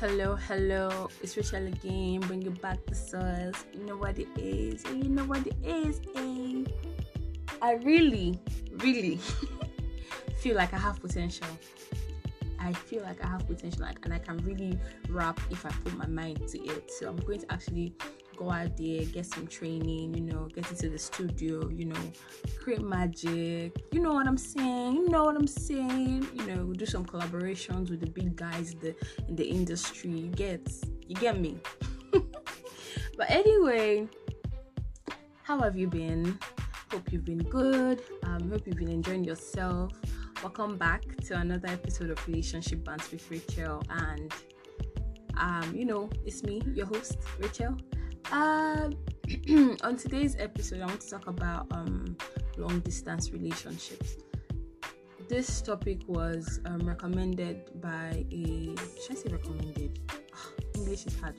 Hello, hello, it's Rachel again, bringing back the sauce. You know what it is, you know what it is, eh? I really, really feel like I have potential. I feel like I have potential, like, and I can really rap if I put my mind to it. So I'm going to actually go out there, get some training, you know, get into the studio, you know, create magic. You know what I'm saying? You know what I'm saying? You know, do some collaborations with the big guys the, in the industry. You get you get me. but anyway, how have you been? Hope you've been good. Um, hope you've been enjoying yourself. Welcome back to another episode of Relationship Bands with Rachel and um, you know, it's me, your host, Rachel. Um, on today's episode, I want to talk about um, long distance relationships. This topic was um, recommended by a. Should I say recommended? Oh, English is hard.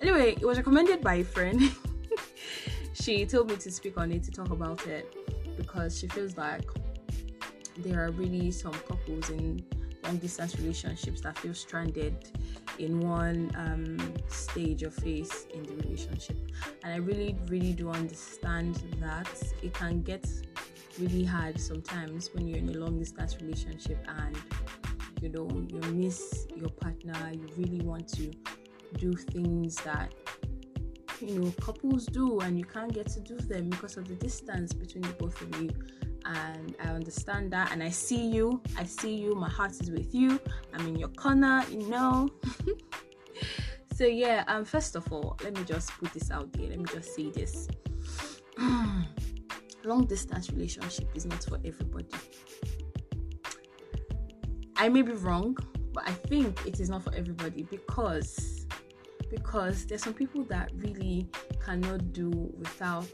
Anyway, it was recommended by a friend. she told me to speak on it to talk about it because she feels like there are really some couples in long distance relationships that feel stranded in one um, stage or phase in the relationship. And I really, really do understand that. It can get really hard sometimes when you're in a long distance relationship and you know you miss your partner, you really want to do things that you know couples do and you can't get to do them because of the distance between the both of you and I understand that and I see you. I see you. My heart is with you. I'm in your corner, you know. so yeah, um first of all, let me just put this out there. Let me just say this. Long distance relationship is not for everybody. I may be wrong, but I think it is not for everybody because because there's some people that really cannot do without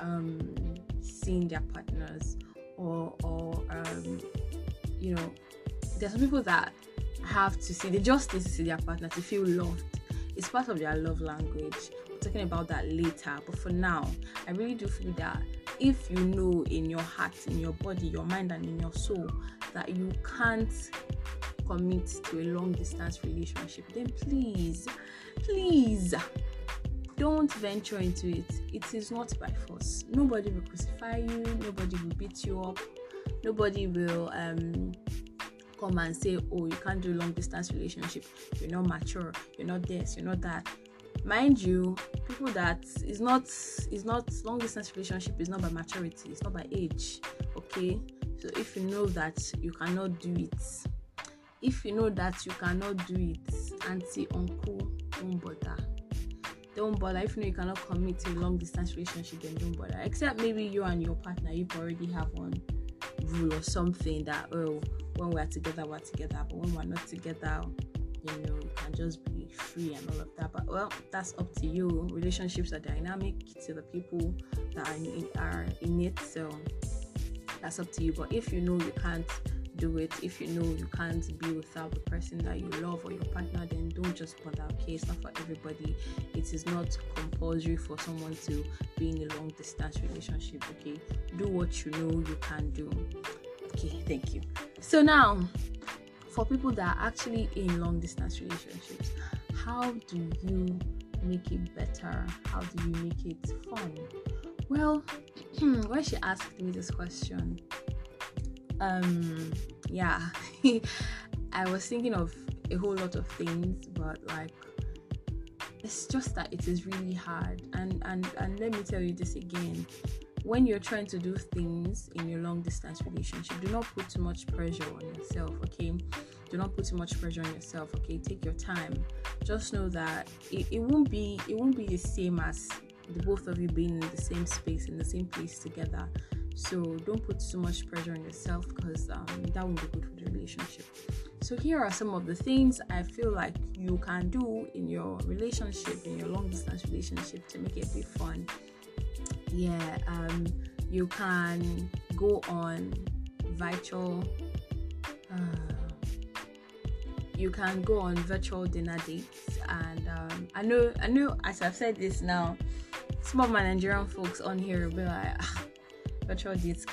um seeing their partners or or um, you know there's some people that have to see they just need to see their partner to feel loved. It's part of their love language. We're talking about that later but for now i really do feel that if you know in your heart in your body your mind and in your soul that you can't commit to a long distance relationship then please please don't venture into it. It is not by force. Nobody will crucify you, nobody will beat you up, nobody will um come and say, Oh, you can't do long distance relationship, you're not mature, you're not this, you're not that. Mind you, people that is not is not long distance relationship is not by maturity, it's not by age. Okay. So if you know that you cannot do it, if you know that you cannot do it, auntie, uncle, don't bother don't bother. If you know you cannot commit to a long distance relationship, then don't bother. Except maybe you and your partner, you already have one rule or something that oh, when we're together, we're together, but when we're not together, you know, you can just be free and all of that. But well, that's up to you. Relationships are dynamic to the people that are in, are in it, so that's up to you. But if you know you can't do it. If you know you can't be without the person that you love or your partner, then don't just bother. Okay, it's not for everybody. It is not compulsory for someone to be in a long distance relationship. Okay, do what you know you can do. Okay, thank you. So now, for people that are actually in long distance relationships, how do you make it better? How do you make it fun? Well, hmm, when she asked me this question, um yeah. I was thinking of a whole lot of things but like it's just that it is really hard. And and and let me tell you this again. When you're trying to do things in your long distance relationship do not put too much pressure on yourself okay? Do not put too much pressure on yourself okay? Take your time. Just know that it, it won't be it won't be the same as the both of you being in the same space in the same place together so don't put too much pressure on yourself because um, that won't be good for the relationship. So here are some of the things I feel like you can do in your relationship, in your long distance relationship to make it be fun. Yeah, um, you can go on virtual. Uh, you can go on virtual dinner dates, and um, I know, I know. As I've said this now, some of my Nigerian folks on here will be like, ah, virtual dates.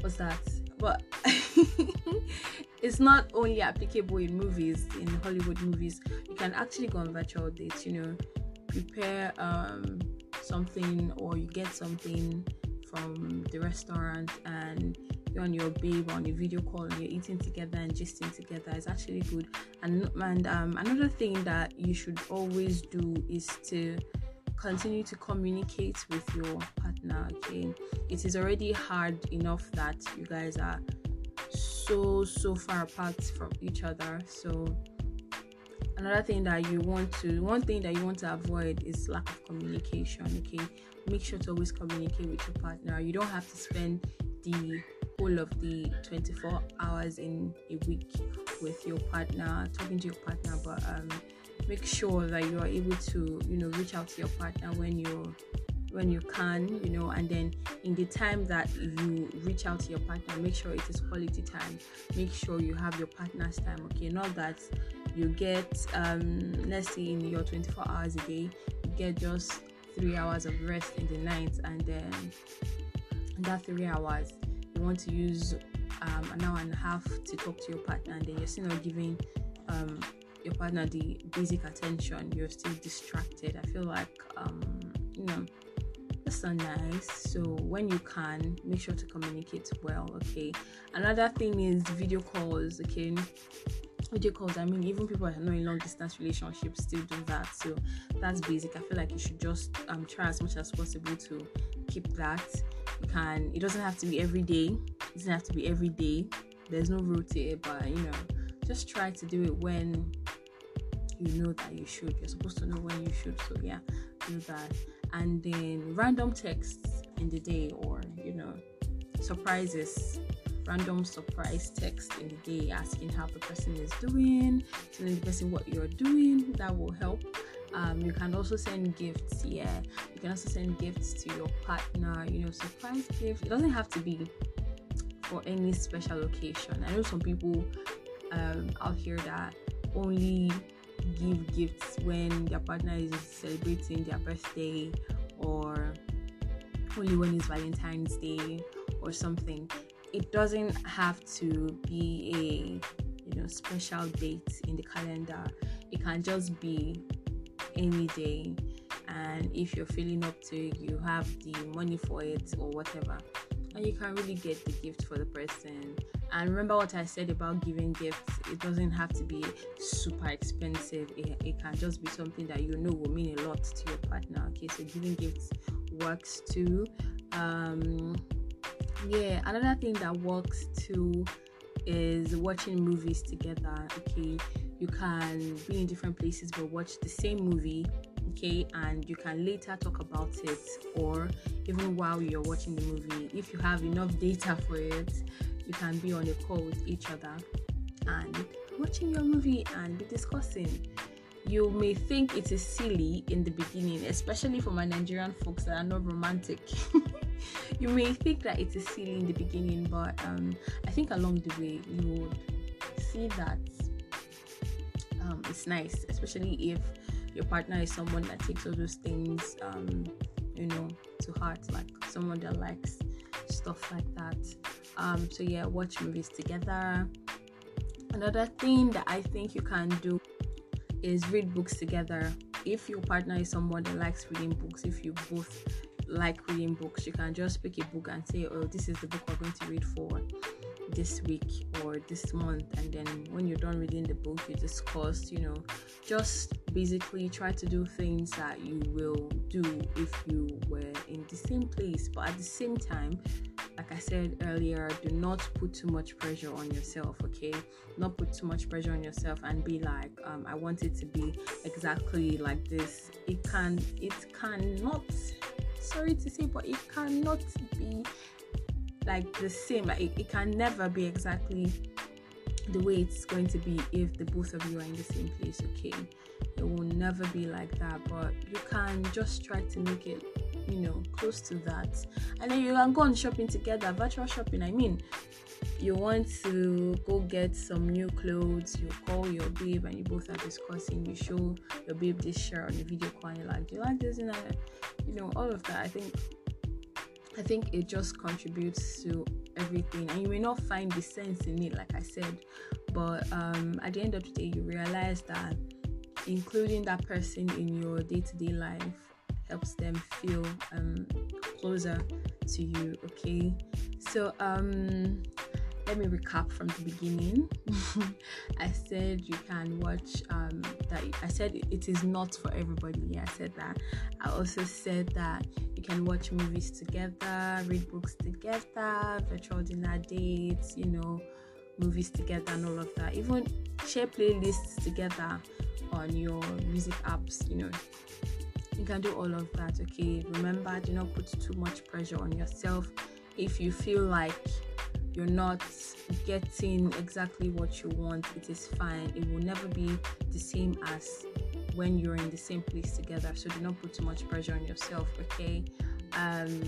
What's that? But it's not only applicable in movies, in Hollywood movies. You can actually go on virtual dates, you know, prepare um, something or you get something from the restaurant and you and your babe on a video call and you're eating together and gisting together is actually good. And and um, another thing that you should always do is to continue to communicate with your partner. Okay, it is already hard enough that you guys are so so far apart from each other. So another thing that you want to one thing that you want to avoid is lack of communication okay make sure to always communicate with your partner you don't have to spend the whole of the 24 hours in a week with your partner talking to your partner but um, make sure that you are able to you know reach out to your partner when you're when you can you know and then in the time that you reach out to your partner make sure it is quality time. Make sure you have your partner's time okay? Not that you get um let's say in your 24 hours a day you get just three hours of rest in the night and then that three hours you want to use um, an hour and a half to talk to your partner and then you're still not giving um, your partner the basic attention you're still distracted. I feel like um, you know that's not nice. So when you can make sure to communicate well okay? Another thing is video calls okay? Video calls i mean even people that are not in long distance relationships still do that. So that's basic. I feel like you should just um, try as much as possible to keep that. You can it doesn't have to be every day. It doesn't have to be every day. There's no rule to it but you know just try to do it when you know that you should you're supposed to know when you should so yeah do that and then random texts in the day or you know surprises random surprise text in the day asking how the person is doing, telling the person what you're doing. That will help. Um, you can also send gifts. Yeah, you can also send gifts to your partner. You know, surprise gift. It doesn't have to be for any special occasion. I know some people um, out here that only give gifts when their partner is celebrating their birthday or only when it's Valentine's Day or something. It doesn't have to be a you know special date in the calendar. It can just be any day. And if you're feeling up to it you have the money for it or whatever and you can really get the gift for the person. And remember what i said about giving gifts? It doesn't have to be super expensive. It, it can just be something that you know will mean a lot to your partner. Okay so giving gifts works too. Um yeah another thing that works too is watching movies together. Okay you can be in different places but watch the same movie okay and you can later talk about it or even while you're watching the movie if you have enough data for it you can be on a call with each other and watching your movie and be discussing. You may think it is silly in the beginning especially for my nigerian folks that are not romantic. You may think that it is silly in the beginning, but um, I think along the way you would see that um, it's nice, especially if your partner is someone that takes all those things, um, you know, to heart, like someone that likes stuff like that. Um, so yeah, watch movies together. Another thing that I think you can do is read books together. If your partner is someone that likes reading books, if you both like reading books, you can just pick a book and say, Oh, this is the book we're going to read for this week or this month. And then when you're done reading the book, you discuss, you know, just basically try to do things that you will do if you were in the same place. But at the same time, like I said earlier, do not put too much pressure on yourself, okay? Not put too much pressure on yourself and be like, um, I want it to be exactly like this. It can, it cannot sorry to say, but it cannot be like the same. Like it, it can never be exactly the way it's going to be if the both of you are in the same place, okay? It will never be like that, but you can just try to make it, you know, close to that. And then you can go on shopping together, virtual shopping. I mean, you want to go get some new clothes, you call your babe and you both are discussing, you show your babe this shirt on the video call and you're like, Do you like this? And you know, all of that. I think I think it just contributes to everything, and you may not find the sense in it, like I said, but um, at the end of the day, you realize that including that person in your day to day life helps them feel um, closer to you. Okay, so um, let me recap from the beginning. I said you can watch um, that. I said it is not for everybody. Yeah, I said that. I also said that you can watch movies together, read books together, virtual dinner dates. You know, movies together and all of that. Even share playlists together on your music apps. You know, you can do all of that. Okay. Remember, do not put too much pressure on yourself. If you feel like you're not getting exactly what you want, it is fine. It will never be the same as when you're in the same place together. So do not put too much pressure on yourself, okay? Um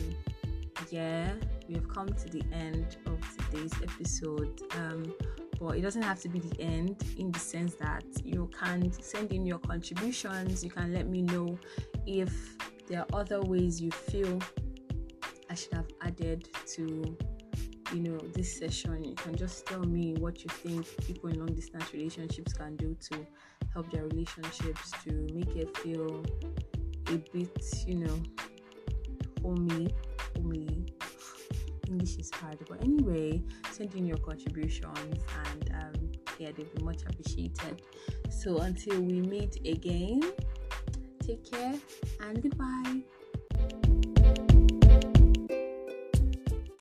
yeah, we have come to the end of today's episode. Um but it doesn't have to be the end in the sense that you can send in your contributions. You can let me know if there are other ways you feel I should have added to you know this session you can just tell me what you think people in long distance relationships can do to help their relationships to make it feel a bit you know homey homely english is hard but anyway send in your contributions and um, yeah they'll be much appreciated. So until we meet again take care and goodbye